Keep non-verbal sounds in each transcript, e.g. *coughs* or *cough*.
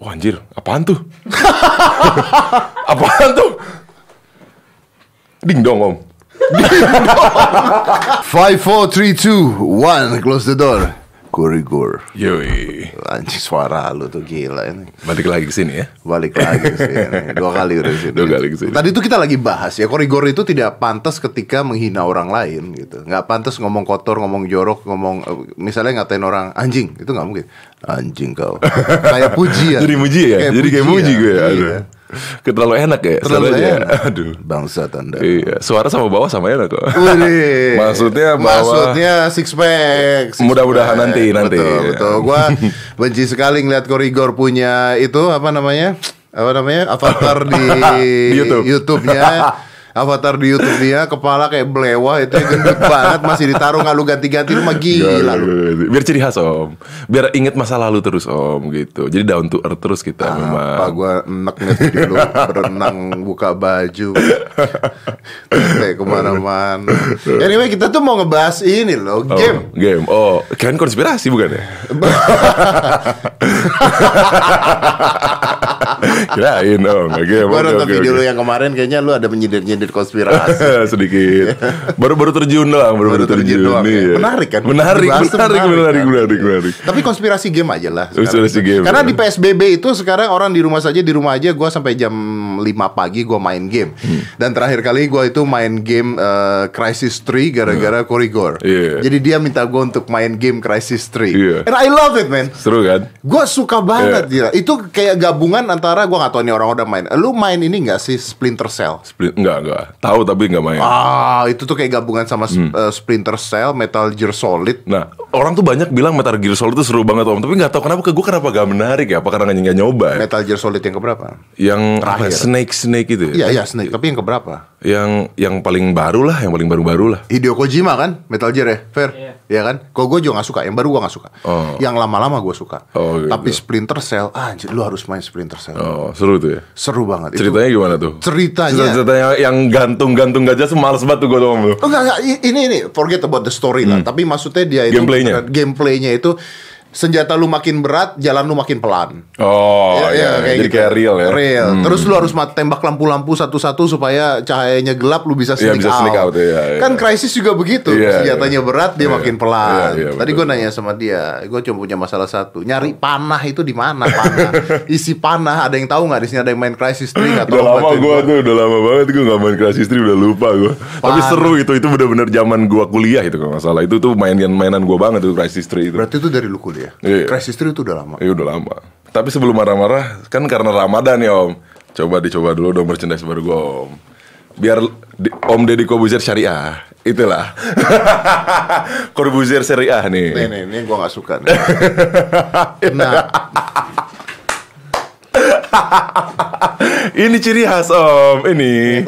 Wah anjir, apaan tuh? *laughs* apaan tuh? Ding dong om. Five, four, three, two, one, close the door. Korigor. Yoi. Anjing suara lu tuh gila ini. Balik lagi ke sini ya. Balik lagi sih. *laughs* Dua kali udah sini. Dua kali ke sini. Tadi tuh kita lagi bahas ya korigor itu tidak pantas ketika menghina orang lain gitu. Nggak pantas ngomong kotor, ngomong jorok, ngomong eh, misalnya ngatain orang anjing itu nggak mungkin. Anjing kau. *laughs* kayak pujian. Jadi muji ya? Jadi kayak muji gue ya. Aduh. Iya. *laughs* Terlalu enak ya. Terlalu enak. *laughs* Aduh. Bangsa tanda. Iya, suara sama bawah sama enak kok. Wih. *laughs* Maksudnya bahwa- Maksudnya six pack. six Mudah-mudahan pack. nanti, nanti. Betul, betul. Gua benci sekali ngeliat Korigor punya itu apa namanya? Apa namanya? Avatar di, Di YouTube. YouTube-nya. Avatar di YouTube dia kepala kayak belewah itu gendut banget masih ditaruh nggak lu ganti-ganti lu mah gila lu. Biar ciri khas om Biar inget masa lalu terus om gitu Jadi down to earth terus kita Apa memang gua enek nih video lu berenang buka baju kayak ke mana-mana. Anyway kita tuh mau ngebahas ini loh Oh, game. Game Oh Kalian konspirasi bukan ya? *laughs* Kirain oh Gua Oke, nonton video lu yang kemarin kayaknya lu ada menyindir-nyindir konspirasi. *laughs* sedikit baru baru terjun doang baru baru Baru terjun terjun, doang, ya. iya. Menarik kan? menarik menarik menarik, menarik kan? menarik menarik Tapi konspirasi game aja lah. Konspirasi sekarang. game, Karena ya. di PSBB itu sekarang orang di rumah saja di rumah aja gua sampai jam 5 pagi gua main game. Hmm. Dan terakhir kali gua itu main game eh, Crisis 3 gara-gara Korigor. Iya. Jadi dia minta gua untuk main game Crisis 3. Iya. And I love it man. seru kan Gua suka banget Iya. gila. Itu kayak gabungan antara gua gak tahu nih orang udah main. Lu main ini gak sih Splinter Cell? Enggak enggak tahu tapi enggak main Ah, itu tuh kayak gabungan sama Hmm. eh, Splinter Cell, Metal Gear Solid. Nah, orang tuh banyak bilang Metal Gear Solid itu seru banget om, tapi nggak tahu kenapa ke gue kenapa gak menarik ya? Apa karena nggak nyoba? Ya? Metal Gear Solid yang keberapa? Yang apa? Terakhir. Snake Snake itu ya? Iya, iya, Snake. Tapi yang keberapa? Yang yang paling baru lah, yang paling baru baru lah. Hideo Kojima kan, Metal Gear ya, fair, iya kan? Kok gue juga gak suka, yang baru gue gak suka. Oh. Yang lama-lama gue suka. Oh, gitu. Tapi Splinter Cell, ah, anjir, lu harus main Splinter Cell. Oh, seru tuh ya. Seru banget. Itu- Ceritanya gimana tuh? Ceritanya. Ceritanya yang gantung-gantung gajah tuh males banget tuh gue lu. Oh, enggak, enggak, ini ini forget about the story lah. Tapi maksudnya dia itu Hmm. Gameplaynya? gameplaynya itu senjata lu makin berat, jalan lu makin pelan. Oh, Iya, iya, iya, jadi gitu. kayak real ya. Real. Hmm. Terus lu harus tembak lampu-lampu satu-satu supaya cahayanya gelap lu bisa Iya, sneak bisa out. sneak out, iya. Kan Crisis juga begitu. Senjatanya berat dia makin pelan. Tadi gue nanya sama dia, gue cuma punya masalah satu. Nyari panah itu di mana panah? *laughs* Isi panah ada yang tahu nggak di sini ada yang main Crisis 3 atau Udah lama gue tuh, udah lama banget gue gak main Crash History, udah lupa gue Tapi seru itu, itu bener-bener zaman gue kuliah itu kalau nggak salah Itu tuh mainan-mainan gue banget tuh Crash History itu Berarti itu dari lu kuliah. Iya. Crisis 3 itu udah lama. Iya udah lama. Tapi sebelum marah-marah kan karena Ramadan ya Om. Coba dicoba dulu dong merchandise baru gue Om. Biar di- Om Deddy Kobuzier syariah. Itulah. *laughs* Corbuzier syariah nih. Nih, nih, ini gue gak suka nih. *laughs* nah, *laughs* Ini ciri khas Om. Ini.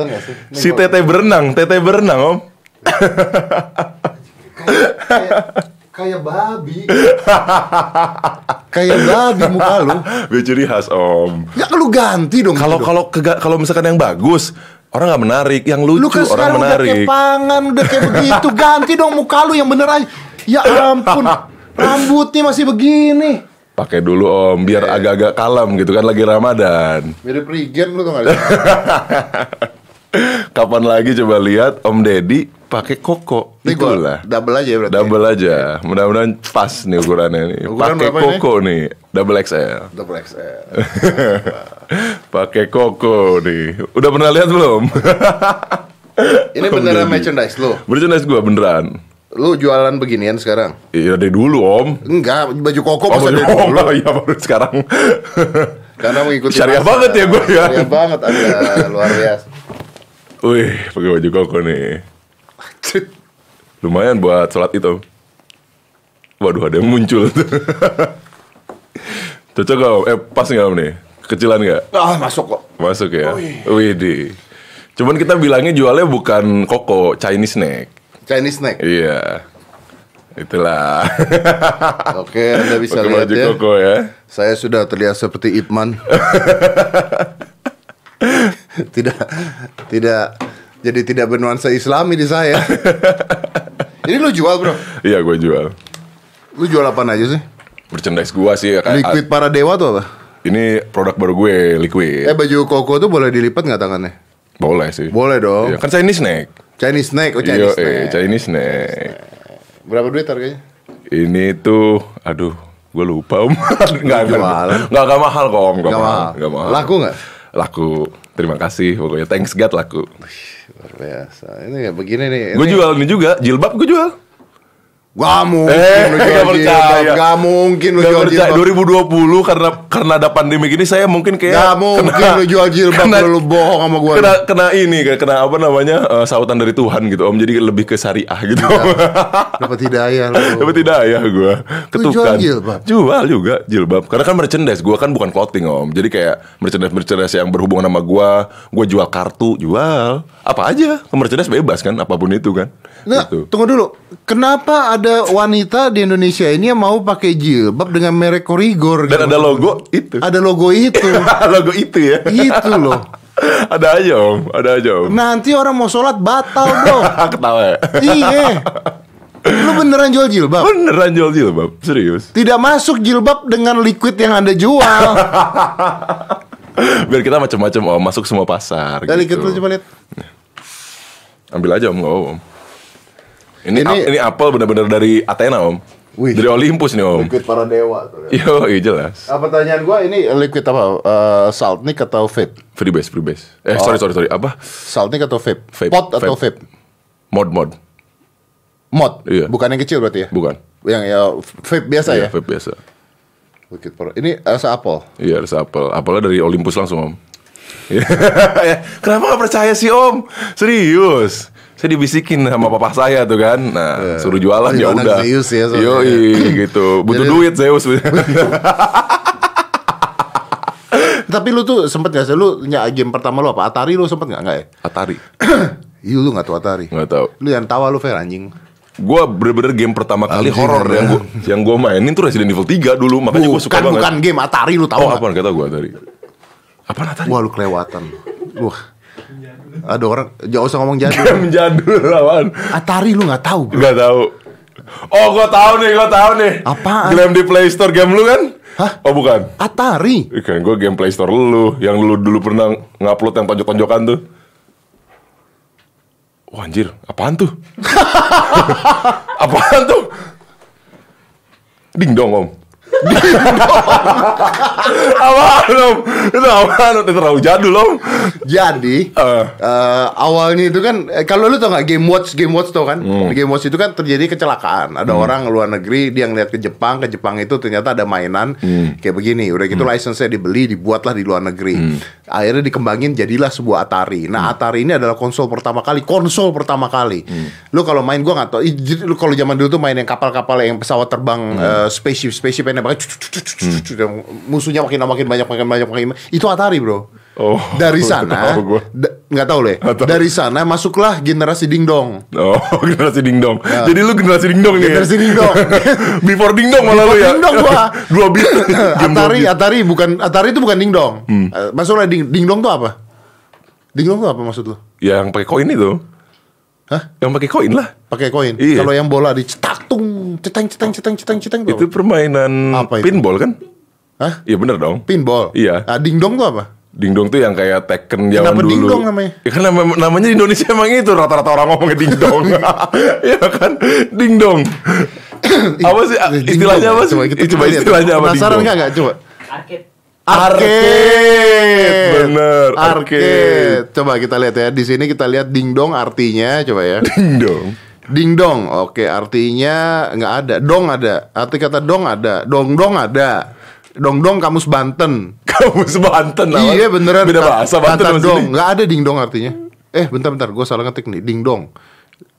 Si Tete berenang, Tete berenang Om. kayak, kayak babi. kayak babi muka lu. *laughs* Biar ciri khas Om. Ya lu ganti dong. Kalau kalau kalau misalkan yang bagus, orang nggak menarik. Yang lucu lu kan orang sekarang udah menarik. kayak pangan, udah kayak begitu. *laughs* Ganti dong muka lu yang bener aja. Ya ampun, rambutnya masih begini. Pakai dulu Om, biar Iya. agak-agak kalem gitu kan lagi Ramadan. Mirip Regen lu tuh gak *laughs* Kapan lagi coba lihat Om Deddy pakai koko. Ini gua Itulah. double aja berarti. Double aja. Mudah-mudahan pas nih ukurannya nih. Ukuran Pakai berapa ini? koko nih. Double XL. Double XL. *laughs* pakai koko nih. Udah pernah lihat belum? *laughs* Ini beneran merchandise lu. Merchandise gua beneran. Lu jualan beginian sekarang? Iya dari dulu Om. Enggak, baju koko Oh, pas ada oh, dulu. *laughs* iya baru sekarang. Karena mengikuti Syariah masa. banget ya gua ya. Syariah banget ada luar biasa. Wih, pakai baju koko nih. *laughs* Lumayan buat sholat itu. Waduh, ada yang muncul. *laughs* Cocok gak Om? Eh, pas gak Om nih? Kecilan gak? Ah, masuk kok. Masuk ya? Widih. Cuman kita bilangnya jualnya bukan koko, Chinese snack. Chinese snack. Iya. Itulah. *laughs* Oke, Anda bisa Pakai lihat ya. koko ya. Saya sudah terlihat seperti Ipman. tidak tidak jadi tidak bernuansa Islami di saya. *laughs* Ini lu jual, Bro? Iya, gue jual. Lu jual apa aja sih? Merchandise gua sih ya kayak Liquid para dewa tuh apa? Ini produk baru gue, liquid. Eh baju koko tuh boleh dilipat nggak tangannya? Boleh sih. Boleh dong. Iya, kan Chinese snack. Chinese snack, oh Iya, Chinese eh, snack. Chinese snack. Berapa duit harganya? Ini tuh, aduh, gue lupa om. *laughs* Nggak, nggak, Jualan. nggak, nggak mahal kok om. Nggak mahal. mahal. Nggak mahal. Laku nggak? Laku. Terima kasih pokoknya. Thanks God laku. Luar biasa. Ini kayak begini nih. Gue jual ini juga, jilbab gue jual. Gak mungkin Eh, lu *laughs* jual percaya. Gak mungkin lu Nggak jual percaya. jilbab. 2020 karena karena ada pandemi gini saya mungkin kayak Gak mungkin lu jual jilbab kena, lu, lu bohong sama gua. kena kena ini kena apa namanya eh, sautan dari Tuhan gitu om jadi lebih ke syariah gitu *laughs* Dapat hidayah lu. Tapi tidak ya gue ketukan jual jilbab? Jual juga jilbab Karena kan merchandise Gue kan bukan clothing om Jadi kayak merchandise-merchandise yang berhubungan sama gue Gue jual kartu Jual Apa aja Merchandise bebas kan Apa pun itu kan Nah, gitu. tunggu dulu. Kenapa ada wanita di Indonesia ini yang mau pakai jilbab dengan merek Korigor? Dan gitu? ada logo itu Ada logo itu. *laughs* Logo itu ya itu loh. *laughs* Ada aja om Ada aja om Nanti orang mau sholat batal bro. *laughs* Ketawa ya iya. Lu beneran jual jilbab? Beneran jual jilbab Serius Tidak masuk jilbab dengan liquid yang anda jual. Biar kita macam-macam om Masuk semua pasar Dari liquid gitu. lu coba lihat. Ambil aja om Gak apa om ini, Ini- ini apel bener-bener dari Athena om Wih. Dari Olympus nih om Liquid para dewa. Tuh, ya. Yo, iya jelas. Ah, pertanyaan gua ini liquid apa? Eh, Saltnik atau vape? Free base, free base. Eh, sorry, sorry, sorry. Apa? Saltnik atau vape? Vape, Pot atau vape? vape. Mod, mod. Mod. Iya. Bukan yang kecil berarti ya? Bukan. Yang ya vape biasa Iya, ya? vape biasa. Liquid para. Ini rasa apel. Iya, rasa apel. Apelnya dari Olympus langsung, Om. *laughs* Iya. Kenapa gak percaya sih, Om? Serius. Saya dibisikin sama papa saya tuh kan. Nah, suruh jualan ya udah. Zeus ya. Yoi, gitu. *laughs* Butuh Jadi- duit Zeus. *laughs* Tapi lu tuh sempet gak sih? Lu nyak game pertama lu apa? Atari lu sempet gak? Enggak ya? Atari. *clears throat* Iya lu gak tahu Atari. Nggak tahu. Lu yang tawa lu fair anjing. Gua bener-bener game pertama kali Anjing, horor ada. yang gua yang gua mainin tuh Resident Evil 3 dulu, makanya gua suka bukan, banget. bukan game Atari lu tahu Oh, nggak? apaan kata gua tadi? Apaan Atari? Wah lu kelewatan. Wah. Ada orang Jangan usah ngomong jadul. Game *laughs* jadul lawan. Atari lu gak tahu. Gak tahu. Oh, gua tahu nih, gua tahu nih. Apaan? Game di Play Store game lu kan? Hah? Oh, bukan. Atari. Ikan gua game Play Store lu yang lu dulu pernah ngupload yang tonjok-tonjokan tuh. Wah, anjir, apaan tuh? *laughs* *laughs* apaan tuh? Ding dong, Om. Apaan, Om? Itu apaan? Itu terlalu jadul, Om. Jadi Eh. eh, awalnya itu kan eh, kalau lu tau nggak game watch game watch tau kan Hmm. game watch itu kan terjadi kecelakaan ada orang luar negeri dia ngeliat ke Jepang ke Jepang itu ternyata ada mainan Hmm. kayak begini udah gitu license-nya dibeli dibuatlah di luar negeri Hmm. akhirnya dikembangin jadilah sebuah Atari nah Atari ini adalah konsol pertama kali konsol pertama kali Hmm. lu kalau main gua nggak tau lu kalau zaman dulu tuh main yang kapal-kapal yang pesawat terbang Hmm. eh, spaceship spaceship yang nembaknya yang musuhnya makin makin banyak makin banyak makin itu Atari bro Oh, dari *laughs* sana nggak tahu tahu. dari sana masuklah generasi dingdong Oh, *laughs* generasi dingdong. Jadi lu generasi dingdong nih. ya? Ya. Generasi dingdong. *laughs* Before dingdong malah lu ya. dingdong gua. Dua bit. Atari. Atari bukan Atari itu bukan dingdong Hmm. Eh, masuklah ding dingdong tuh apa dingdong tuh apa maksud lu Yang pakai koin itu. Hah? Yang pakai koin lah. pakai koin Iya. kalau yang bola dicetak tung ceteng ceteng ceteng ceteng ceteng tuh Itu permainan Apa itu? pinball kan? Hah? Iya bener dong. pinball Iya. ah, dingdong tuh apa Dingdong tuh yang kayak Tekken zaman Kenapa dulu. dingdong namanya? Ya kan nama- namanya di Indonesia emang itu rata-rata orang ngomongnya dingdong. *laughs* Iya kan? Dingdong. *coughs* apa sih istilahnya apa sih? Coba, kita Coba istilahnya apa penasaran dingdong? nggak nggak coba Arcade. Arcade, Bener, arcade. Coba kita lihat ya. Di sini kita lihat dingdong artinya, coba ya. *laughs* Dingdong. Dingdong, oke artinya nggak ada. Dong ada. Arti kata dong ada. Dong dong ada. Dong dong kamus Banten. *laughs* Kamu sebanten apa? Iya beneran. Beda bahasa Banten kata dong. Nggak ada dingdong artinya. Eh bentar bentar, gue salah ngetik nih. Dingdong.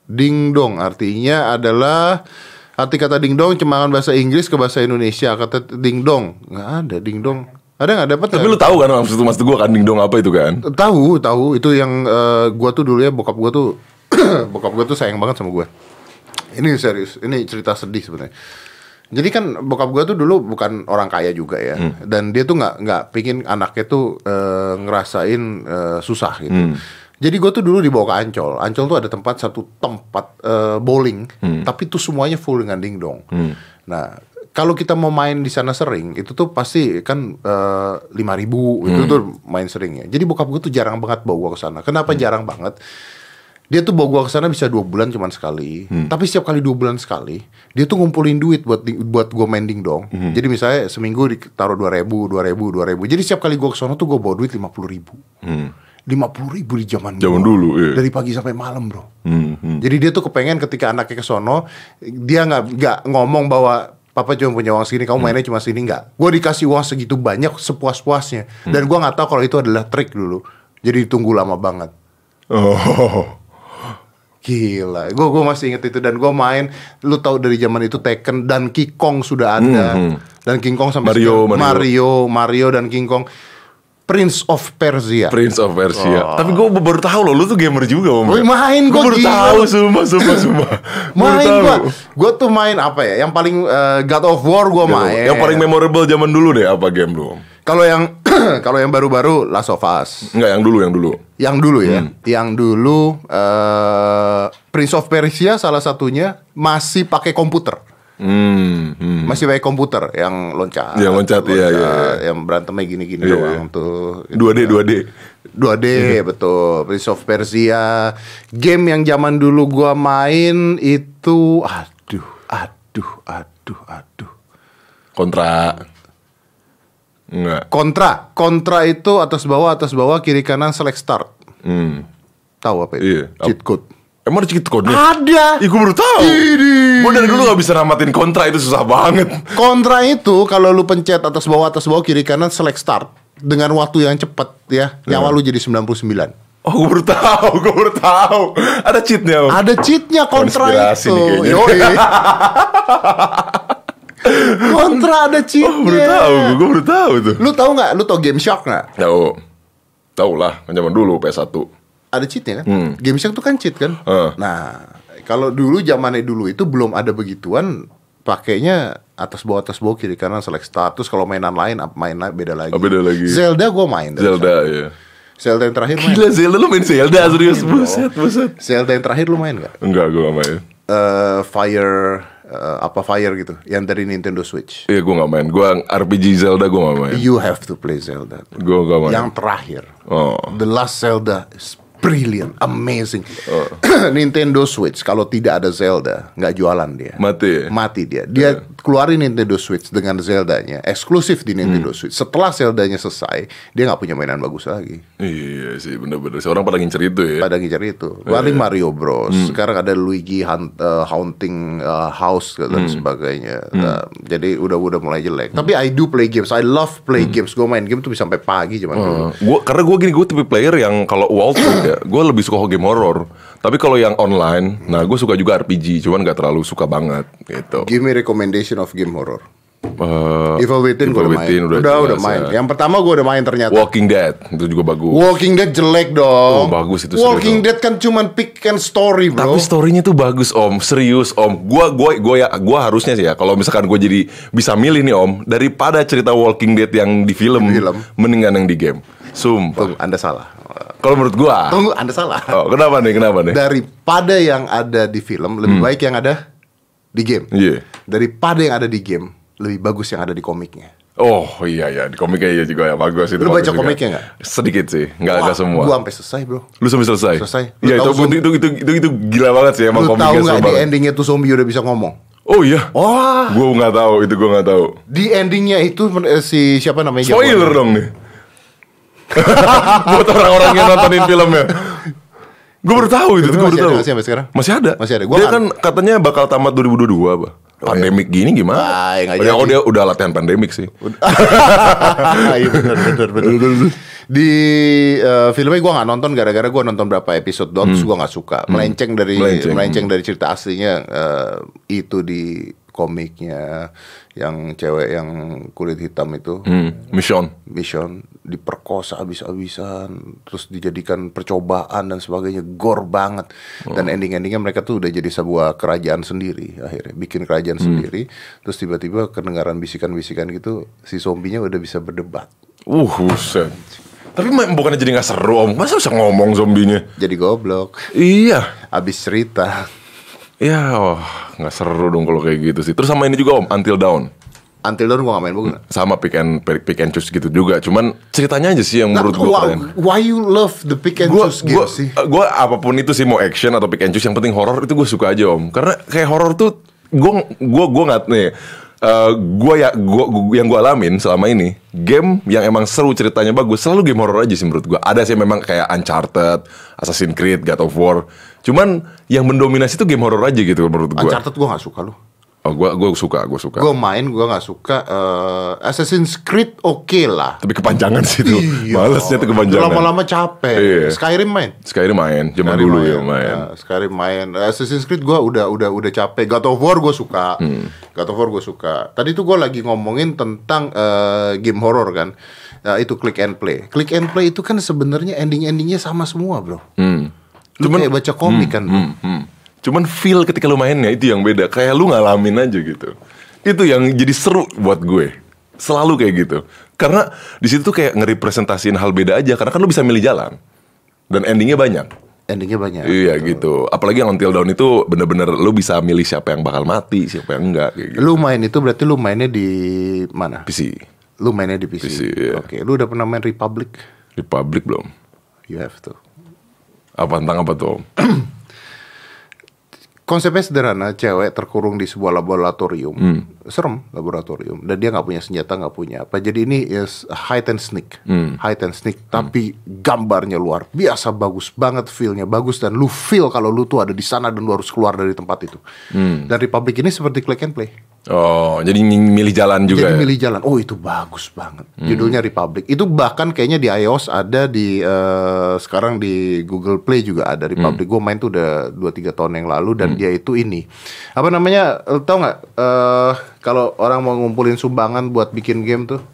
Dingdong artinya adalah arti kata dingdong cemaran bahasa Inggris ke bahasa Indonesia. Kata dingdong nggak ada dingdong. Ada nggak dapat? Tapi lu tahu kan maksud maksud gua kan dingdong apa itu kan? Tahu, tahu itu yang eh, gua tuh dulu ya bokap gua tuh *clears throat* bokap gua tuh sayang banget sama gua. Ini serius, ini cerita sedih sebenarnya. Jadi kan bokap gua tuh dulu bukan orang kaya juga ya, dan dia tuh nggak nggak pingin anaknya tuh eh, ngerasain eh, susah gitu. Jadi gue tuh dulu dibawa ke Ancol. Ancol tuh ada tempat satu tempat eh, bowling, tapi tuh semuanya full dengan dingdong. Nah kalau kita mau main di sana sering itu tuh pasti kan lima ribu itu tuh main sering ya. Jadi bokap gue tuh jarang banget bawa gue ke sana. Kenapa jarang banget? Dia tuh bawa gue ke sana bisa dua bulan cuman sekali. Tapi setiap kali dua bulan sekali, dia tuh ngumpulin duit buat buat gue main dong. Jadi misalnya seminggu ditaruh dua ribu, dua ribu, dua ribu. Jadi setiap kali gue ke sana tuh gue bawa duit lima puluh ribu. Lima puluh ribu di zaman Zaman gua. dulu, iya. Dari pagi sampai malam bro. Hmm, hmm. Jadi dia tuh kepengen ketika anaknya ke sono, dia nggak nggak ngomong bahwa papa cuma punya uang segini, kamu mainnya cuma segini nggak. Gue dikasih uang segitu banyak sepuas-puasnya, dan gue nggak tahu kalau itu adalah trik dulu. Jadi ditunggu lama banget. Oh. Gila, gue gue masih inget itu dan gue main, lu tahu dari zaman itu Tekken dan King Kong sudah ada, dan King Kong sampai Mario, Mario. Mario, Mario dan King Kong, Prince of Persia. Prince of Persia. Tapi gue baru tahu loh, lu tuh gamer juga om. Oh, main Gue gua, baru gila. tahu, sumpah, sumpah, sumpah. *laughs* Main gua, gua tuh main apa ya? Yang paling eh, God of War gua main. Yang paling memorable zaman dulu deh apa game lu? Om? Kalau yang *clears throat* kalau yang baru-baru Last of Us. Enggak, yang dulu, yang dulu. Yang dulu ya. Hmm. Yang dulu eh, Prince of Persia salah satunya masih pakai komputer. Hmm, hmm. Masih pakai komputer yang loncat. Yang loncat, iya, iya, Yang berantemnya gini-gini Iya, doang iya. tuh. 2D, 2D. 2D betul Prince of Persia game yang zaman dulu gua main itu aduh aduh aduh aduh Kontra. Enggak. kontra kontra itu atas bawah atas bawah kiri kanan select start Hmm. tahu apa itu Iya. cheat code Emang ada cheat code-nya? ada Ih, gue baru tahu. Gue dari dulu gak bisa namatin kontra itu susah banget. kontra itu kalau lu pencet atas bawah atas bawah kiri kanan select start dengan waktu yang cepat ya nyawa lu jadi 99 Oh, gue baru tahu, gue baru tahu. Ada cheatnya. Ada cheatnya kontra Konspirasi itu nih kayaknya. Yoi. *laughs* kontra ada Oh, baru tahu, gue baru tahu tuh. Lu tahu nggak? Lu tahu Game Shark nggak? Tahu. Tahu lah, kan zaman dulu PS1. Ada cheatnya kan? Hmm. Game Shark tuh kan cheat kan? Heeh. Nah, kalau dulu zamannya dulu itu belum ada begituan, pakainya atas bawah atas bawah kiri kanan select status. Kalau mainan lain ap- main lain beda lagi. Oh, beda lagi. Zelda gue main. Zelda ya. Zelda yang terakhir main. Gila Zelda lu main Zelda serius buset buset. Zelda yang terakhir lu main nggak? Enggak gue gak main. Eh, Fire eh, apa Fire gitu, yang dari Nintendo Switch. Iya gue gak main. Gue RPG Zelda gue gak main. You have to play Zelda. Gue gak main. Yang terakhir. Oh. The Last Zelda is brilliant, amazing. Oh. *clears throat* Nintendo Switch kalau tidak ada Zelda nggak jualan dia. Mati ya? Mati dia. Dia keluarin Nintendo Switch dengan Zeldanya, eksklusif di Nintendo Hmm. Switch. Setelah Zeldanya selesai, dia nggak punya mainan bagus lagi. Iya sih bener-bener. Seorang pada ngincer itu ya. Pada ngincar itu. Iya, Paling Mario Bros. Hmm. Sekarang ada Luigi Hunt- eh, Haunting eh, House dan Hmm. sebagainya. Nah, jadi udah udah mulai jelek. Tapi I do play games. I love play games. Gue main game tuh bisa sampai pagi dulu. Uh, gua karena gue gini gue tipe player yang kalau Wall Street *clears throat* gue lebih suka game horror tapi kalau yang online nah gue suka juga RPG cuman nggak terlalu suka banget gitu Give me recommendation of game horror. Uh, Evil Within gue Evil udah main. Within Udah, udah udah, jelas, main. ya. Yang pertama gue udah main ternyata. Walking Dead itu juga bagus Walking Dead jelek dong. Oh, bagus itu, Walking. Dead kan cuman pick and story, bro. tapi storynya tuh bagus om serius om gua gua gua ya gua harusnya sih ya kalau misalkan gue jadi bisa milih nih om daripada cerita Walking Dead yang di film, Di film. mendingan yang di game sumpah Tunggu, Anda salah. kalau menurut gua Tunggu, Anda salah. oh, kenapa nih kenapa nih Daripada yang ada di film, lebih baik yang ada di game. Hmm. Iya. Daripada yang ada di game, lebih bagus yang ada di komiknya. Oh iya iya di komiknya iya juga ya bagus itu. Lu baca juga. komiknya nggak? Sedikit sih, nggak nggak semua. Gua sampai selesai, bro. Lu sampai selesai? Selesai. Lu Iya itu, tahu itu, itu, itu, itu, itu gila banget sih emang Lu tahu komiknya nggak seru di banget. endingnya tuh zombie udah bisa ngomong? Oh iya. Wah. Gue nggak tahu itu gue nggak tahu. Di endingnya itu eh, si siapa namanya? Spoiler dong nih. *laughs* Buat orang-orang yang nontonin filmnya. Gue baru tahu itu, gue baru masih ada tahu. nggak sih sampai sekarang? Masih ada. Masih ada. Gua dia kan- kan katanya bakal tamat 2022 apa? Pandemik gini gimana? Ah, ya oh, dia- udah latihan pandemik sih. *laughs* Iya benar benar benar. Di eh, filmnya gue nggak nonton gara-gara gue nonton berapa episode doang terus gue nggak suka melenceng dari Melenceng. melenceng, dari cerita aslinya eh, itu di komiknya yang cewek yang kulit hitam itu Hmm, mission. mission diperkosa habis-habisan terus dijadikan percobaan dan sebagainya gore banget dan ending-endingnya mereka tuh udah jadi sebuah kerajaan sendiri akhirnya bikin kerajaan sendiri terus tiba-tiba kedengaran bisikan-bisikan gitu si zombinya udah bisa berdebat Uh, buset. Tapi bukannya jadi nggak seru om? Masa bisa ngomong zombinya? jadi goblok Iya. habis cerita Ya, wah, nggak seru dong kalau kayak gitu sih. Terus sama ini juga om, Until Dawn. Until Dawn gue gak main bukan. sama pick and pick and choose gitu juga. Cuman ceritanya aja sih yang menurut gue why, keren. why you love the pick and Gue choose game sih? gue apa pun itu sih mau action atau pick and choose yang penting horror itu gue suka aja om. Karena kayak horror tuh gue gue gue nggak nih. Gue ya gua, gua- yang gue alamin selama ini game yang emang seru ceritanya bagus selalu game horror aja sih menurut gue ada sih memang kayak Uncharted, Assassin's Creed, God of War. Cuman yang mendominasi itu game horror aja gitu menurut gue Uncharted gue gak suka loh. Oh gue gue suka gue suka Gue main gue gak suka eh, Assassin's Creed oke lah. tapi kepanjangan sih itu Iya. malesnya tuh kepanjangan Lama-lama capek. Iya. Skyrim main. Skyrim main zaman Skyrim dulu ya main Ya, Skyrim main. Assassin's Creed gue udah udah udah capek. God of War gue suka. Hmm. God of War gue suka. Tadi tuh gue lagi ngomongin tentang eh, game horror kan. Ya, itu click and play. Click and play itu kan sebenarnya ending-endingnya sama semua bro. Hmm. Lu kayak baca komik kan. bro. Hmm, hmm. Cuman feel ketika lu mainnya itu yang beda. Kayak lu ngalamin aja gitu. Itu yang jadi seru buat gue. Selalu kayak gitu. Karena di situ tuh kayak ngerepresentasiin hal beda aja. Karena kan lu bisa milih jalan. Dan endingnya banyak. Endingnya banyak. Iya gitu. Apalagi yang Until Dawn itu bener-bener lu bisa milih siapa yang bakal mati, siapa yang enggak kayak gitu. Lu main itu berarti lu mainnya di mana? PC. Lu mainnya di PC. PC, iya. Oke, lu udah pernah main Republic? Republic belum. You have to. Apa tentang apa tuh? *clears throat* Konsepnya sederhana, cewek terkurung di sebuah laboratorium, Hmm. serem laboratorium, dan dia nggak punya senjata, nggak punya apa. Jadi ini is hide and sneak, Hmm. hide and sneak, tapi gambarnya luar biasa bagus banget, feelnya bagus dan lu feel kalau lu tuh ada di sana dan lu harus keluar dari tempat itu. Hmm. Dan Republic ini seperti click and play. Oh, jadi milih jalan juga Jadi ya? milih jalan. Oh itu bagus banget. Judulnya Republic. Itu bahkan kayaknya di iOS ada di eh, sekarang di Google Play juga ada Republic. Gue main tuh udah 2-3 tahun yang lalu dan dia itu ini apa namanya? eh, Tahu nggak? eh, kalau orang mau ngumpulin sumbangan buat bikin game tuh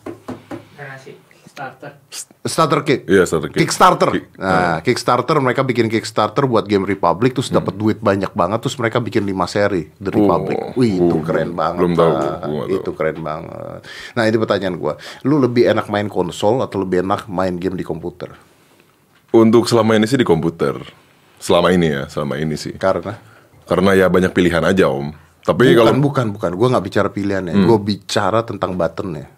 starter. starter kick. Iya, starter kick. Kickstarter. Kick. Nah, Kickstarter mereka bikin Kickstarter buat game Republic terus dapat duit banyak banget terus mereka bikin 5 seri The Republic. Oh, Wih, itu oh, keren banget. belum tahu, tahu. Itu keren banget. Nah, ini pertanyaan gua. Lu lebih enak main konsol atau lebih enak main game di komputer? Untuk selama ini sih di komputer. Selama ini ya, selama ini sih. Karena Karena ya banyak pilihan aja om. Tapi bukan kalau Hmm. bukan bukan, gua nggak bicara pilihannya. Gua bicara tentang buttonnya.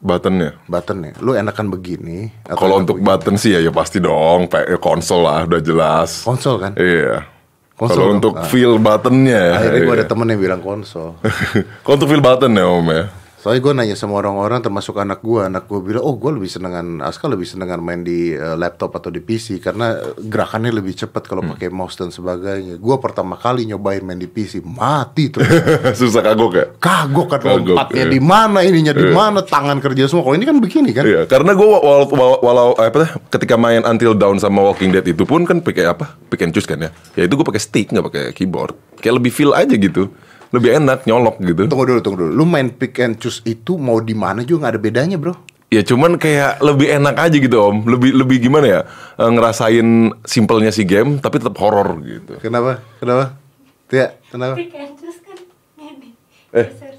Buttonnya, Buttonnya. Lu enakan begini kalau untuk begini? button sih ya, ya pasti dong, konsol lah, udah jelas. konsol kan? Iya. Konsol Kalau untuk Ah. feel buttonnya, Akhirnya gua iya. ada temen yang bilang konsol. *laughs* kalau untuk feel button ya om ya. Soalnya gue nanya sama orang-orang termasuk anak gue, anak gue bilang, oh gue lebih senengan, Aska lebih senengan main di eh, laptop atau di PC karena eh, gerakannya lebih cepat kalau Hmm. pakai mouse dan sebagainya. Gue pertama kali nyobain main di PC, mati terus. *laughs* Susah kagok ya. Kagok kan Kagok, lompatnya iya. di mana, ininya di mana, tangan kerja semua. Kalau ini kan begini kan. Iya, karena gue walau, walau, walau apa tuh, ketika main Until Dawn sama Walking Dead itu pun kan pakai apa? Pick and choose kan ya. Ya itu gue pakai stick nggak pakai keyboard. Kayak lebih feel aja gitu. Lebih enak nyolok gitu. Tunggu dulu, tunggu dulu. Lu main pick and choose itu mau di mana juga nggak ada bedanya bro. Ya cuman kayak lebih enak aja gitu om. Lebih lebih gimana ya? eh, ngerasain simpelnya si game tapi tetap horor gitu. Kenapa? Kenapa? Tidak, kenapa? Pick and choose kan ini. Eh. Geser.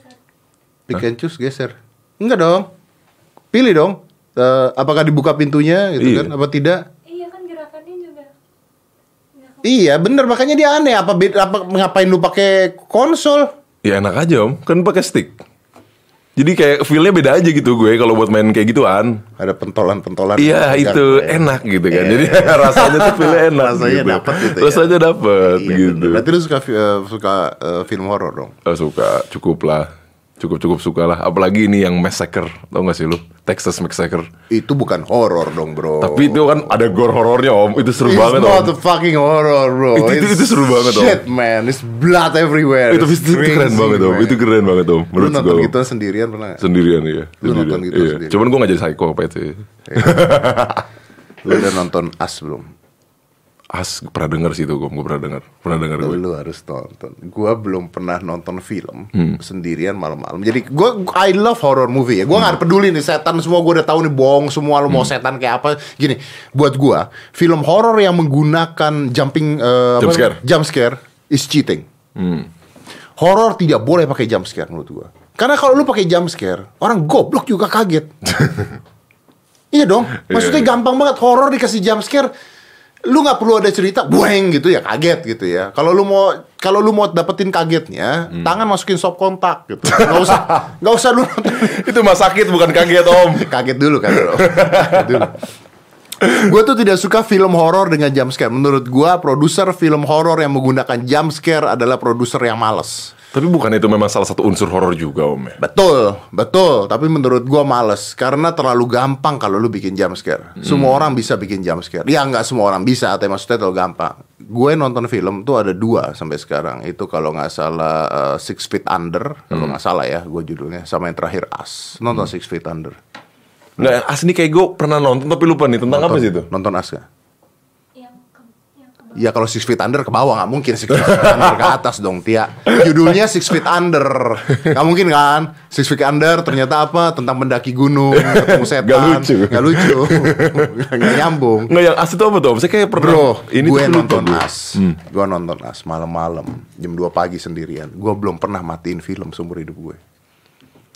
Pick and choose geser. Enggak dong. Pilih dong. Eh, apakah dibuka pintunya gitu Iya. kan? Apa tidak? Iya kan gerakannya juga. Nggak ke- Iya bener makanya dia aneh apa apa ngapain lu pakai konsol? Ya enak aja om. Kan pakai stick. Jadi kayak feelnya beda aja gitu gue kalau buat main kayak gituan. Ada pentolan-pentolan. Iya itu enak gitu kan. Jadi *laughs* rasanya tuh feelnya enak. *laughs* Rasanya gitu. dapet gitu ya. Rasanya dapet Iya, gitu. bener. Berarti lu suka eh, suka eh, film horor dong? Oh, suka, cukup lah. Cukup cukup suka lah. Apalagi ini yang Massacre, tau gak sih lu? Texas Massacre. Itu bukan horor dong bro. Tapi itu kan ada gore horornya om. Itu seru It's banget not om. a fucking horror bro. Itu- itu- It's itu seru banget, Om. Shit man, it's blood everywhere. Itu, It's itu, keren crazy, banget om. man. Itu keren banget om. Lu Menurut nonton gue. gitu sendirian pernah? Sendirian iya. Lu nonton Sendirian, gitu iya. sendirian? Cuman gue gak jadi psychopath sih. Lu udah nonton As belum? As pernah denger sih itu gue. Gue pernah denger. Pernah denger gue. Lu harus nonton. Gua belum pernah nonton film Hmm. sendirian malam-malam. Jadi gua I love horror movie ya. Gua nggak Hmm. peduli nih setan semua gua udah tahu nih bohong semua lu mau setan kayak apa. Gini, buat gua film horor yang menggunakan jumping eh, Jump scare. jump scare is cheating. Hmm. Horor tidak boleh pakai jump scare menurut gua. Karena kalau lu pakai jump scare, orang goblok juga kaget. *laughs* iya dong. Maksudnya Iya, iya. gampang banget horor dikasih jump scare. Lu nggak perlu ada cerita, bueng gitu ya kaget gitu ya. Kalau lu mau kalau lu mau dapetin kagetnya, tangan masukin sop kontak gitu. Nggak usah nggak usah lu *laughs* Itu mah sakit bukan kaget om. *laughs* kaget dulu kan bro. Kaget dulu. Gue tuh tidak suka film horor dengan jump scare. Menurut gua produser film horor yang menggunakan jump scare adalah produser yang males. Tapi bukan itu memang salah satu unsur horor juga om ya? Betul, betul. Tapi menurut gua males karena terlalu gampang kalau lu bikin jump scare. Semua orang bisa bikin jump scare. Ya nggak semua orang bisa, tapi maksudnya terlalu gampang. Gue nonton film tuh ada dua sampai sekarang. Itu kalau nggak salah uh, Six Feet Under, kalau nggak salah ya, gue judulnya. Sama yang terakhir As. Nonton Six Feet Under. Nggak, asli kayak gue pernah nonton tapi lupa nih tentang apa Nonton- sih itu? Nonton As nggak? Yang ke yang ke Ya kalau Six Feet Under ke bawah nggak mungkin Six Feet Under ke atas dong Tia. Judulnya Six Feet Under, nggak mungkin kan? Six Feet Under ternyata apa? Tentang mendaki gunung, ketemu setan. Nggak lucu. Nggak lucu. Nggak nyambung. Nggak yang as itu apa tuh? Saya kayak pernah Bro, ini gue nonton gue. As. Gue nonton As malam-malam jam 2 pagi sendirian. Gue belum pernah matiin film seumur hidup gue.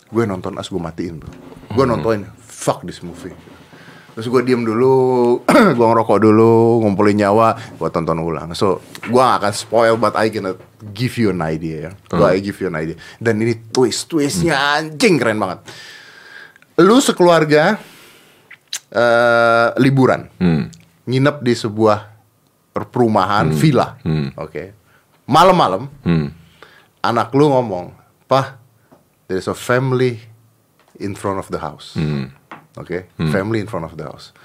Gue nonton As gue matiin bro. Gue nontonin fuck this movie. Terus gue diem dulu, *clears throat* gue ngerokok dulu, ngumpulin nyawa, gue tonton ulang. So, gue gak akan spoil, but I gonna give you an idea ya. Gue I give you an idea. Dan ini twist, twistnya anjing keren banget. Lu sekeluarga eh liburan, nginep di sebuah perumahan villa, oke. Malam-malam, Hmm. anak lu ngomong, "Pah, there's a family in front of the house." Oke, family in front of the house.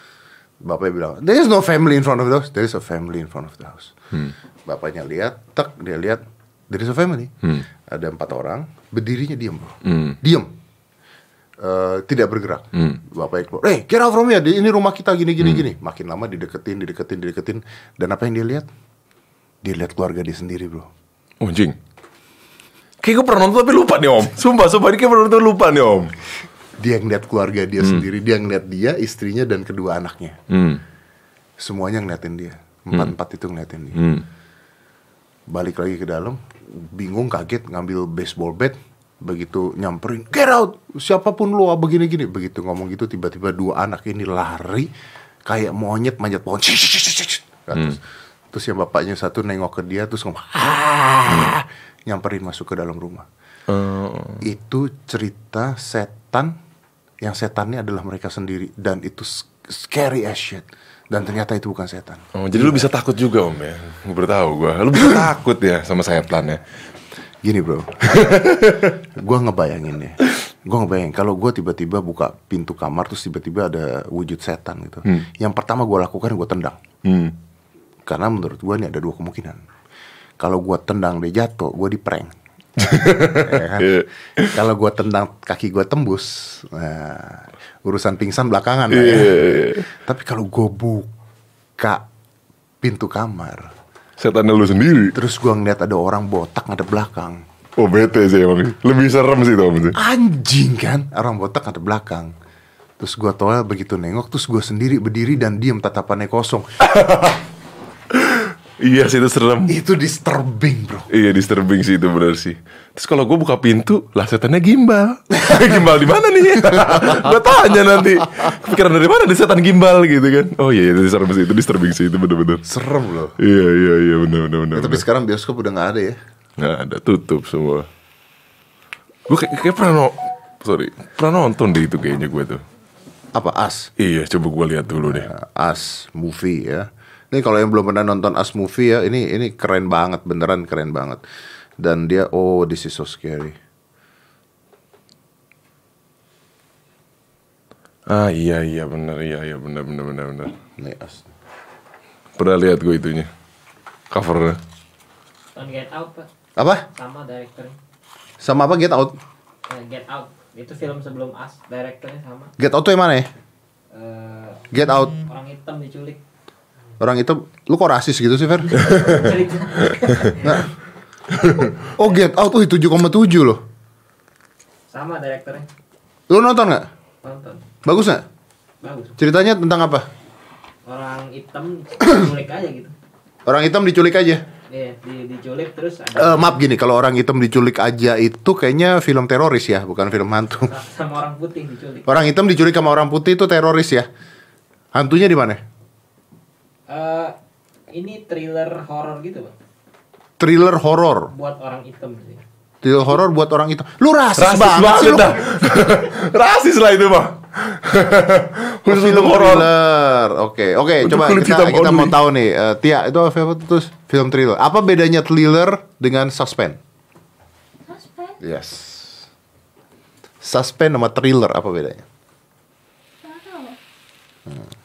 Bapaknya bilang, "There is no family in front of the house. There is a family in front of the house." Bapaknya lihat, tak dia lihat, there is a family. Ada empat orang, berdirinya diam, bro. Diam. Eh, tidak bergerak. Bapaknya keluar, "Eh, get out from here. Ini rumah kita gini gini gini." Makin lama dideketin, dideketin, dideketin. Dan apa yang dia lihat? Dia lihat keluarga dia sendiri, bro. Oh, anjing. Kayak gue pernah nonton tapi lupa nih om. Sumpah, sumpah ini kayak pernah nonton lupa nih om. Dia ngeliat keluarga dia sendiri, dia ngeliat dia, istrinya dan kedua anaknya. Hmm. Semuanya ngeliatin dia. Empat-empat itu ngeliatin dia. Hmm. Balik lagi ke dalam, bingung, kaget, ngambil baseball bat. Begitu nyamperin, get out! Siapa pun lu, begini-gini. Begitu ngomong gitu, tiba-tiba dua anak ini lari, kayak monyet manjat pohon. Cik, cik. Terus, terus yang bapaknya satu nengok ke dia, terus ngomong, "Ah!" nyamperin masuk ke dalam rumah. Eh, Itu cerita setan, yang setannya adalah mereka sendiri. Dan itu scary as shit. Dan ternyata itu bukan setan. Oh, jadi lu bisa takut juga om ya? Gue baru tahu gue. Lu bisa takut ya sama setan ya? Gini bro, *laughs* gue ngebayangin ya, gue ngebayangin kalau gue tiba-tiba buka pintu kamar terus tiba-tiba ada wujud setan gitu. Yang pertama gue lakukan gue tendang, Hmm. karena menurut gue ini ada dua kemungkinan. Kalau gue tendang dia jatuh, gue di prank. Ya kan? Iya. Kalau gue tendang kaki gue tembus, nah, urusan pingsan belakangan. Iya, ya. iya, iya. Tapi kalau gue buka pintu kamar, Setannya lu sendiri. terus gue ngeliat ada orang botak ngadep belakang. Oh bete sih emang. Lebih serem sih itu. anjing kan orang botak ada belakang terus gua toel begitu nengok terus gua sendiri berdiri dan diam tatapannya kosong *laughs* Iya sih itu serem. itu disturbing bro Iya disturbing sih itu benar sih. Terus kalau gue buka pintu, lah setannya gimbal. *laughs* gimbal di mana nih? *laughs* gue tanya nanti. Kepikiran dari mana di setan gimbal gitu kan? Oh iya itu serem sih itu disturbing sih itu benar-benar. serem loh Iya iya iya benar. Ya, tapi sekarang bioskop udah nggak ada ya nggak ada tutup semua. Gue kayak, kayak pernah no, sorry pernah nonton deh itu kayaknya gue tuh. apa as Iya coba gue lihat dulu deh. as movie ya ini kalau yang belum pernah nonton as movie ya ini ini keren banget beneran keren banget. Dan dia oh this is so scary. Ah iya iya benar iya iya benar benar benar benar. nih as Pernah lihat gue itunya? Covernya. Get Out pak. Apa? Sama direkturnya sama apa Get Out? Eh, Get Out. Itu film sebelum As direkturnya sama. Get Out tuh yang mana ya? Eh, Get Out. orang hitam diculik orang itu lu kok rasis gitu sih Fer? Diculik Oh Get Out. Tuh 7,7 loh. Sama direkturnya. Lu nonton nggak? nonton. Bagus nggak? bagus. Ceritanya tentang apa? orang hitam diculik aja gitu. Orang hitam diculik aja? Iya, di, diculik terus Eh ada maaf gini, kalau orang hitam diculik aja itu kayaknya film teroris ya, bukan film hantu. Sama orang putih diculik. Orang hitam diculik sama orang putih itu teroris ya. Hantunya di mana? Eh, ini thriller horor gitu bang Thriller horor. buat orang hitam sih Thriller horor buat orang itu. Lu rasis, Rasis banget, banget, sih lu. *laughs* Rasis lah itu mah. Khusus film untuk horor. Oke, oke. Coba kita, hitam kita mau tahu nih, eh, Tia itu apa itu film thriller? Apa bedanya thriller dengan suspense? Suspense? Yes. Suspense sama thriller apa bedanya? Hmm.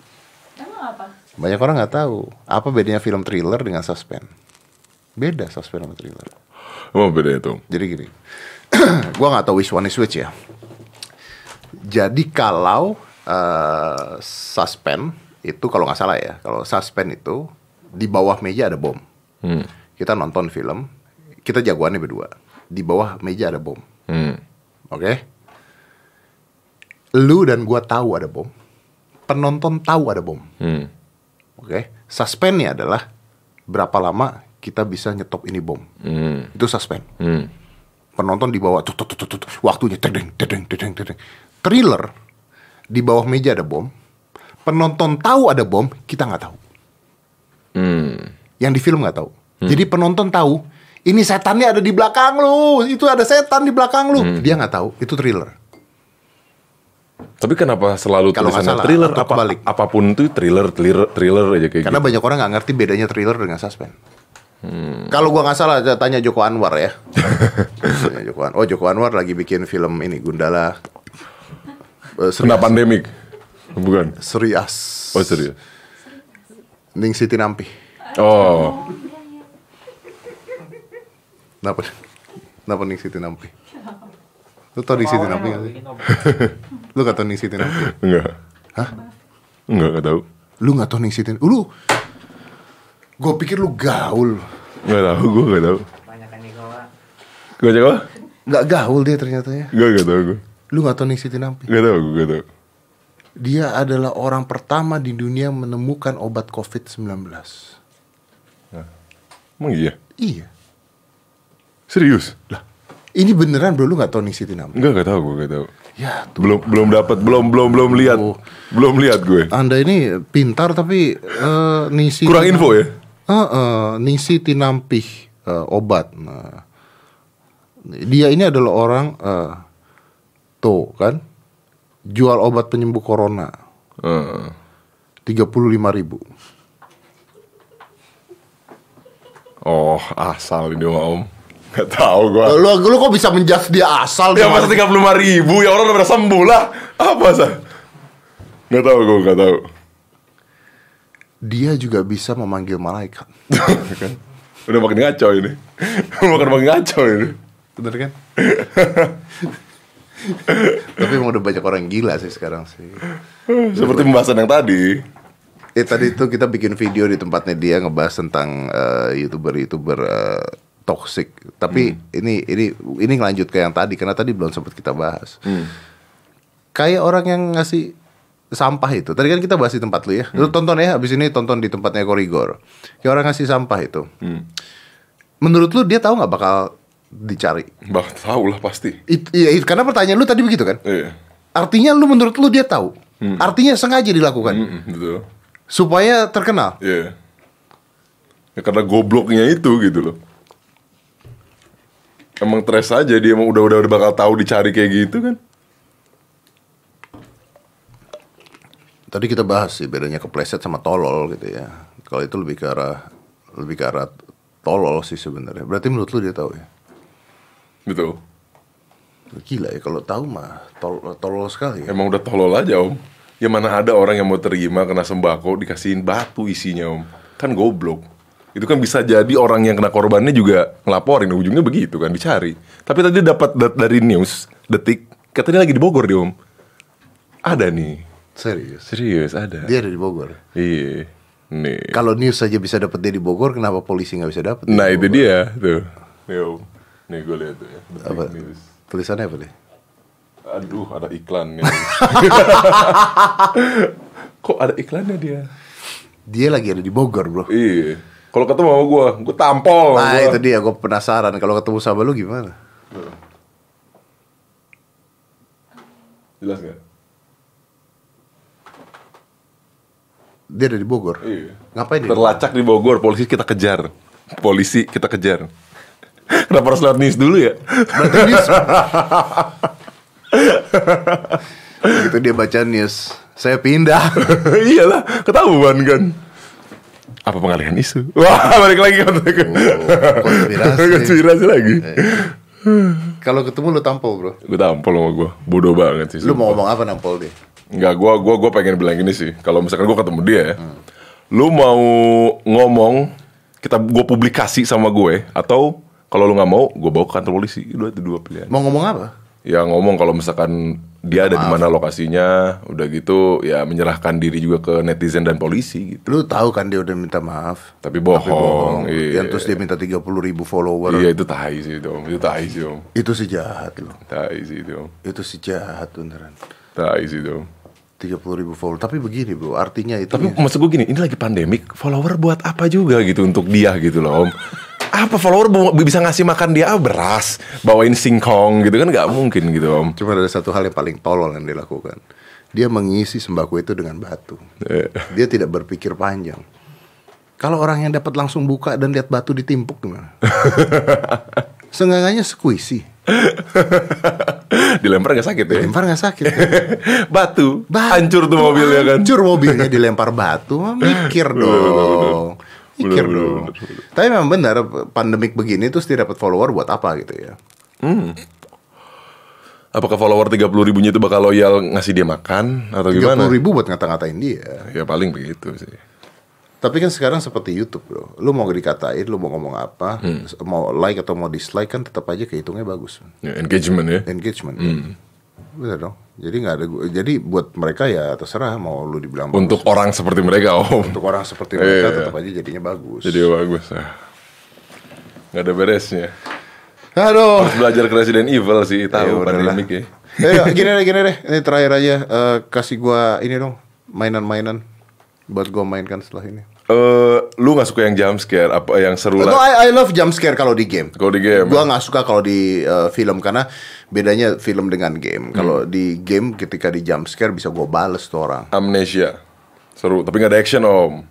Banyak orang nggak tahu apa bedanya film thriller dengan suspense. Beda suspense sama thriller. Apa beda itu? Jadi gini, *clears throat* gua nggak tahu which one is which ya. Jadi kalau eh, suspense itu kalau nggak salah ya, kalau suspense itu di bawah meja ada bom. Hmm. Kita nonton film, kita jagoannya berdua. Di bawah meja ada bom, Hmm. oke? Lu dan gua tahu ada bom. Penonton tahu ada bom, Hmm. Oke? Suspense-nya adalah berapa lama kita bisa nyetop ini bom. Hmm. Itu suspense Hmm. penonton di bawah tut, tut, tut, tut, waktunya tedeng tedeng tedeng tedeng thriller di bawah meja ada bom penonton tahu ada bom kita nggak tahu Hmm. yang di film nggak tahu jadi penonton tahu ini setannya ada di belakang lu itu ada setan di belakang lu dia nggak tahu itu thriller Tapi kenapa selalu Kalau nggak tulisannya salah, thriller? atau Apa, kebalik. apa pun itu thriller, thriller, thriller aja kayak karena gitu. banyak orang nggak ngerti bedanya thriller dengan suspense kalau gua nggak salah tanya Joko Anwar ya Tanya Joko An- oh Joko Anwar lagi bikin film ini Gundala Kena pandemik. Bukan. Sri As Oh serius. Ning Siti Nampi Oh. Kenapa? Kenapa Ning Siti Nampi? Lu tau Ning Siti Nampi gak sih? Lu gak tau Ning Siti Nampi? Enggak. Hah? Enggak, enggak tahu. Lu gak tau Ning Siti Nampi? Lu Gue pikir lu gaul Enggak tahu, gue enggak tahu. banyak kan Nikola Gue cek apa? Gak gaul dia ternyata ya Enggak, enggak tahu gue. Lu gak tau Ning Siti Nampi? Enggak tahu, gue enggak tahu. Dia adalah orang pertama di dunia menemukan obat COVID-19 Emang iya? Iya Serius? Lah ini beneran bro lu gak tau Ning Siti Nampi? Enggak, enggak tahu, gue enggak tahu. Ya tuh Belum belum dapat, belum belum belum lihat. Oh. Belum lihat gue. Anda ini pintar tapi eh, Ning Siti Kurang info ya? Heeh, Ningsi Tinampih eh, obat. Nah, dia ini adalah orang eh, tuh kan jual obat penyembuh corona Heeh. tiga puluh lima ribu. Oh, asal ini mah om. Gak tahu gue. Lu, lu kok bisa menjudge dia asal? Ya masa tiga puluh ribu ya orang udah pada sembuh lah. Apa sah? Gak tahu gue, gak tahu. Dia juga bisa memanggil malaikat. *laughs* kan? Udah makin ngaco ini. makin makin ngaco ini. Bener kan? Tapi emang udah banyak orang gila sih sekarang sih. Seperti pembahasan yang tadi. Eh tadi itu kita bikin video di tempatnya dia ngebahas tentang eh, youtuber-youtuber eh, toxic. Tapi ini ini ini ngelanjut ke yang tadi karena tadi belum sempat kita bahas. Kayak orang yang ngasih sampah itu. Tadi kan kita bahas di tempat lu ya. Lu tonton ya habis ini tonton di tempatnya Korigor. Kayak orang ngasih sampah itu. Menurut lu dia tahu nggak bakal dicari? Bah, tahu lah pasti. It, iya, it- karena pertanyaan lu tadi begitu kan? Iya. Artinya lu menurut lu dia tahu. Artinya sengaja dilakukan Mm-mm, betul. supaya terkenal. Iya. Ya karena gobloknya itu gitu loh. Emang stres aja dia emang udah udah udah bakal tahu dicari kayak gitu kan. Tadi kita bahas sih bedanya kepleset sama tolol gitu ya. Kalau itu lebih ke arah lebih ke arah tolol sih sebenarnya. Berarti menurut lu dia tahu ya? Betul. Gila ya kalau tahu mah tol tolol sekali ya. Emang udah tolol aja om. Ya mana ada orang yang mau terima kena sembako dikasihin batu isinya om. Kan goblok. Itu kan bisa jadi orang yang kena korbannya juga ngelaporin ujungnya begitu kan dicari. Tapi tadi dapat dat- dari news detik katanya lagi di Bogor dia om. Ada nih. Serius. Serius ada. Dia ada di Bogor. Iya. Nih. Kalau news saja bisa dapat dia di Bogor, kenapa polisi nggak bisa dapat? Nah itu dia tuh. Nih om. Nih gue lihat tuh ya. Apa? News. Tulisannya apa deh? Aduh ada iklannya. *laughs* Kok ada iklannya dia? Dia lagi ada di Bogor, bro. Iya. Kalau ketemu sama gue, gue tampol. Nah gua. itu dia, gue penasaran kalau ketemu sama lu gimana? Jelas gak? Dia ada di Bogor. Iya. Ngapain dia? Terlacak di Bogor, polisi kita kejar. Polisi kita kejar. *laughs* Kenapa harus lewat news dulu ya? Berarti news. *laughs* Begitu dia baca news, saya pindah. *laughs* Iyalah, ketahuan kan. Apa pengalihan isu? *laughs* Wah, balik lagi kan. konspirasi. *laughs* konspirasi lagi. Kalau ketemu lu tampol bro. Gue tampol sama gue, bodoh banget sih. Lu sumpah. mau ngomong apa nampol dia? Enggak, gua gua gua pengen bilang gini sih. Kalau misalkan gua ketemu dia ya. Lu mau ngomong kita gua publikasi sama gue atau kalau lu nggak mau, gua bawa ke kantor polisi. Itu dua pilihan. Mau ngomong apa? Ya ngomong kalau misalkan dia ada di mana lokasinya, udah gitu ya menyerahkan diri juga ke netizen dan polisi gitu. Lu tahu kan dia udah minta maaf. Tapi bohong. Tapi bohong. Iya. Yang terus dia minta 30 ribu follower. Iya itu tai sih dong. Itu tai sih dong. Itu sih jahat lu. Tai sih dong. Itu sih jahat beneran. Tai sih dong. 30 ribu follower. Tapi begini bro, artinya itu. Tapi maksud gue gini, ini lagi pandemik, follower buat apa juga gitu untuk dia gitu loh om. Apa follower bisa ngasih makan dia ah, beras, bawain singkong gitu kan nggak mungkin gitu om. Cuma ada satu hal yang paling tolol yang dilakukan. Dia mengisi sembako itu dengan batu. Eh, Dia tidak berpikir panjang. Kalau orang yang dapat langsung buka dan lihat batu ditimpuk gimana? *laughs* Seenggaknya squishy. Dilempar nggak sakit ya? Lempar nggak sakit. *laughs* Batu, Batu, hancur tuh mobilnya kan. Hancur mobilnya dilempar batu. Mikir dong. Bener, dong. bener, bener. Tapi memang benar pandemik begini terus dia dapat follower buat apa gitu ya? Apakah follower 30 ribunya itu bakal loyal ngasih dia makan atau Tiga gimana? ribu buat ngata-ngatain dia. Ya paling begitu sih. Tapi kan sekarang seperti YouTube bro. Lu mau dikatain, lu mau ngomong apa, Hmm. mau like atau mau dislike kan tetap aja kehitungnya bagus. Ya, engagement ya. Engagement. Hmm. Bener dong. Jadi nggak ada. Jadi buat mereka ya terserah mau lu dibilang bagus. Untuk orang seperti mereka om. untuk orang seperti mereka Iya. tetap aja jadinya bagus. Jadi bagus. Ah. Nggak ada beresnya. Aduh. Harus belajar ke Resident Evil sih, Ya tahu udahlah. pandemik ya. Eh, *laughs* gini deh, gini deh. Ini terakhir aja. Eh, kasih gua ini dong, mainan-mainan buat gua mainkan setelah ini. Eh, lu nggak suka yang jump scare apa yang seru No, lah I, I love jump scare kalau di game. kalau di game Gua nggak suka kalau di eh, film karena bedanya film dengan game. Kalau di game ketika di jump scare bisa gua bales tuh orang. amnesia seru tapi nggak ada action om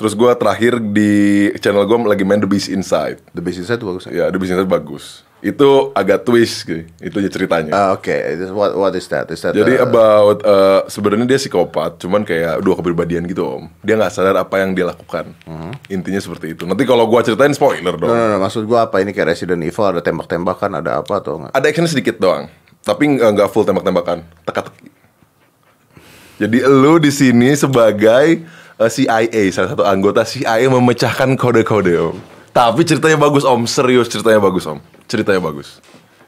terus gua terakhir di channel gua lagi main The Beast Inside The Beast Inside tuh bagus. ya? ya The Beast Inside bagus itu agak twist gitu itu aja ceritanya Ah, Oke, what what is that? Is that Jadi uh, about eh, sebenarnya dia psikopat, cuman kayak dua kepribadian gitu om. Dia nggak sadar apa yang dia lakukan. Intinya seperti itu. Nanti kalau gua ceritain spoiler dong. no, no, no, maksud gua apa ini kayak Resident Evil ada tembak-tembakan ada apa atau enggak? Ada action sedikit doang, tapi nggak full tembak-tembakan, teka-teki. Jadi lu di sini sebagai eh, CIA, salah satu anggota CIA memecahkan kode-kode om. Tapi ceritanya bagus om, serius ceritanya bagus om. Ceritanya bagus.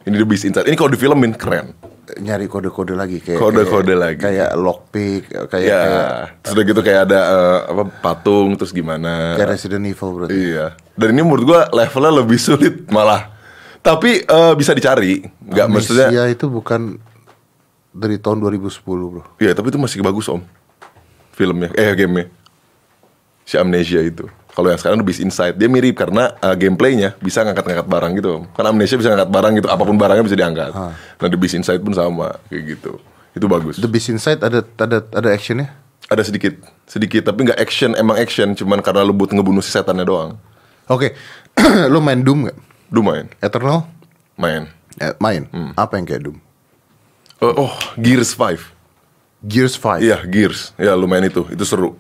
Ini The Beast Inside. Ini kalau difilmin keren. Nyari kode-kode lagi kayak Kode-kode kayak- lagi. Kayak lockpick, kayak Ya, kayak, terus udah gitu kayak ada eh, apa patung terus gimana? kayak Resident Evil berarti. Iya. Dan ini menurut gua levelnya lebih sulit malah. Tapi eh, bisa dicari, nggak maksudnya. Amnesia itu bukan dari tahun 2010, Bro. Iya, tapi itu masih bagus om. Filmnya, eh gamenya. Si Amnesia itu. Kalau yang sekarang The Beast Inside, dia mirip karena eh, gameplaynya bisa ngangkat-ngangkat barang gitu. Karena Amnesia bisa ngangkat barang gitu, apa pun barangnya bisa diangkat. Nah The Beast Inside pun sama, kayak gitu. Itu bagus. The Beast Inside ada ada ada actionnya? Ada sedikit, sedikit, tapi nggak action, emang action, cuman karena lu buat ngebunuh si setannya doang. Oke, *clears throat* lu main Doom nggak? Lu main, Eternal? main. Eh, main. Hmm. Apa yang kayak Doom? Oh, oh, Gears 5 Gears 5. Iya, Gears. Ya, lu main itu. Itu seru.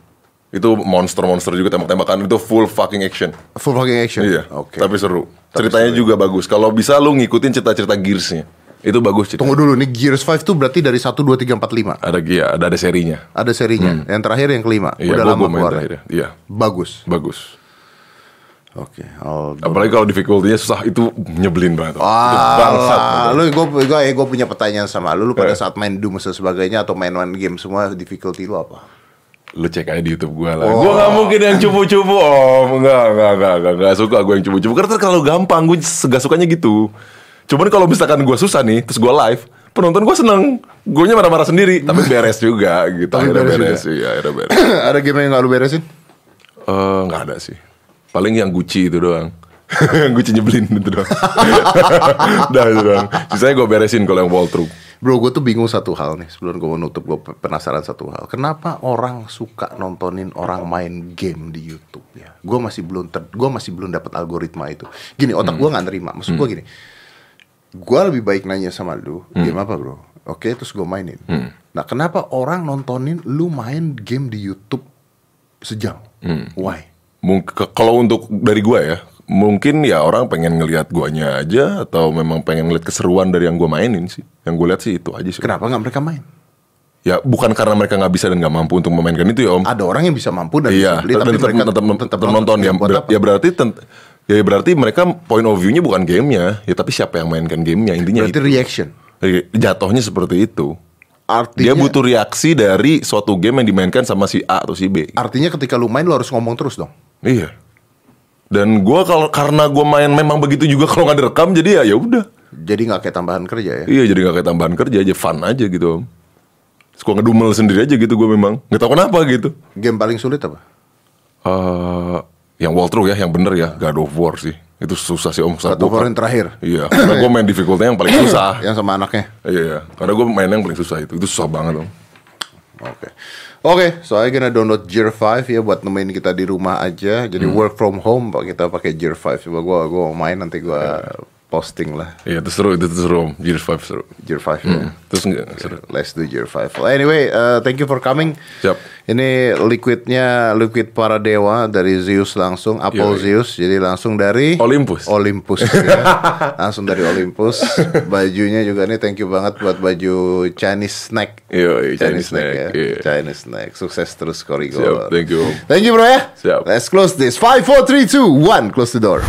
Itu monster-monster juga tembak-tembakan. Itu full fucking action. Full fucking action. Iya. Oke. Tapi seru. Ceritanya juga bagus. Kalau bisa lu ngikutin cerita-cerita Gearsnya. Itu bagus cerita. Tunggu dulu nih Gears 5 tuh berarti dari 1 2 3 4 5. Ada ya, ada ada serinya. Ada serinya. Yang terakhir yang kelima. Hmm. Iya, Udah lama keluar. terakhir. Iya, Bagus. bagus. Oke. I'll- Apalagi kalau difficulty-nya susah itu nyebelin banget. Ah, lu gue gue gue punya pertanyaan sama lu. Lu pada Eh. saat main Doom dan sebagainya atau main one game semua difficulty lu apa? Lu cek aja di YouTube gua lah. Gua gak mungkin yang cupu-cupu om. Enggak, enggak, enggak, enggak, enggak suka gue yang cupu-cupu. Karena kalau gampang gue gak sukanya gitu. Cuman kalau misalkan gua susah nih, terus gua live, penonton gua seneng. Gue marah-marah sendiri, tapi beres juga gitu. Tapi Akhirnya beres beres, juga. iya, akhirnya beres. *clears throat* ada game yang gak lu beresin? Eh, nggak ada sih. Paling yang Gucci itu doang. yang *laughs* Gucci nyebelin itu doang. *laughs* *laughs* Dah itu doang. Sisanya gue beresin kalau yang walkthrough. Bro, gue tuh bingung satu hal nih sebelum gue mau nutup. Gue penasaran satu hal. Kenapa orang suka nontonin orang main game di YouTube ya? Gue masih belum ter, gue masih belum dapat algoritma itu. Gini, otak gue nggak nerima. Maksud gue gini, gue lebih baik nanya sama lu, game apa bro? Oke, terus gue mainin. Nah, kenapa orang nontonin lu main game di YouTube sejam? Why? Mungkin kalau untuk dari gua ya, mungkin ya orang pengen ngelihat guanya aja atau memang pengen ngeliat keseruan dari yang gua mainin sih. Yang gue lihat sih itu aja sih. Kenapa nggak mereka main? Ya bukan karena mereka nggak bisa dan nggak mampu untuk memainkan itu ya om. Ada orang yang bisa mampu dan Iya, bisa beli, tapi tetap, mereka tetap, tetap nonton ya. Ber- ya berarti tent- ya berarti mereka point of view-nya bukan gamenya, ya tapi siapa yang mainkan gamenya intinya Berarti itu. reaction. Iya, Jatuhnya seperti itu. Artinya Dia butuh reaksi dari suatu game yang dimainkan sama si A atau si B. Artinya ketika lu main lu harus ngomong terus dong. Iya. Dan gua kalau karena gua main memang begitu juga kalau nggak direkam jadi ya ya udah. Jadi nggak kayak tambahan kerja ya. Iya jadi nggak kayak tambahan kerja aja fun aja gitu om. Suka ngedumel sendiri aja gitu gue memang. Nggak tahu kenapa gitu. Game paling sulit apa? eh yang walkthrough ya, yang bener ya, God of War sih. Itu susah sih om. War yang terakhir. Iya, karena gue main difficulty yang paling susah. *coughs* Yang sama anaknya. Iya, iya. Karena gue main yang paling susah itu. Itu susah banget om. Oke. Oke, so I gonna download Gear 5 ya buat nemenin kita di rumah aja. Jadi Hmm. work from home kita pakai Gear 5. Coba gua gua main nanti gua posting lah Iya, itu seru, itu seru. Gears 5 seru. Gear 5 ya. Terus enggak seru. Let's do Gear 5. Well, anyway, uh, thank you for coming. Siap. Ini liquidnya liquid para dewa dari Zeus langsung, Apple Yoi. Zeus. Jadi langsung dari Olympus. Olympus ya. *laughs* langsung dari Olympus. Bajunya juga nih thank you banget buat baju Chinese snack. Iya, Chinese snack, ya. iya. Chinese snack. Sukses terus Korigor. Siap, thank you. Thank you bro ya. Siap. Let's close this. 5 4 3 2 1 close the door.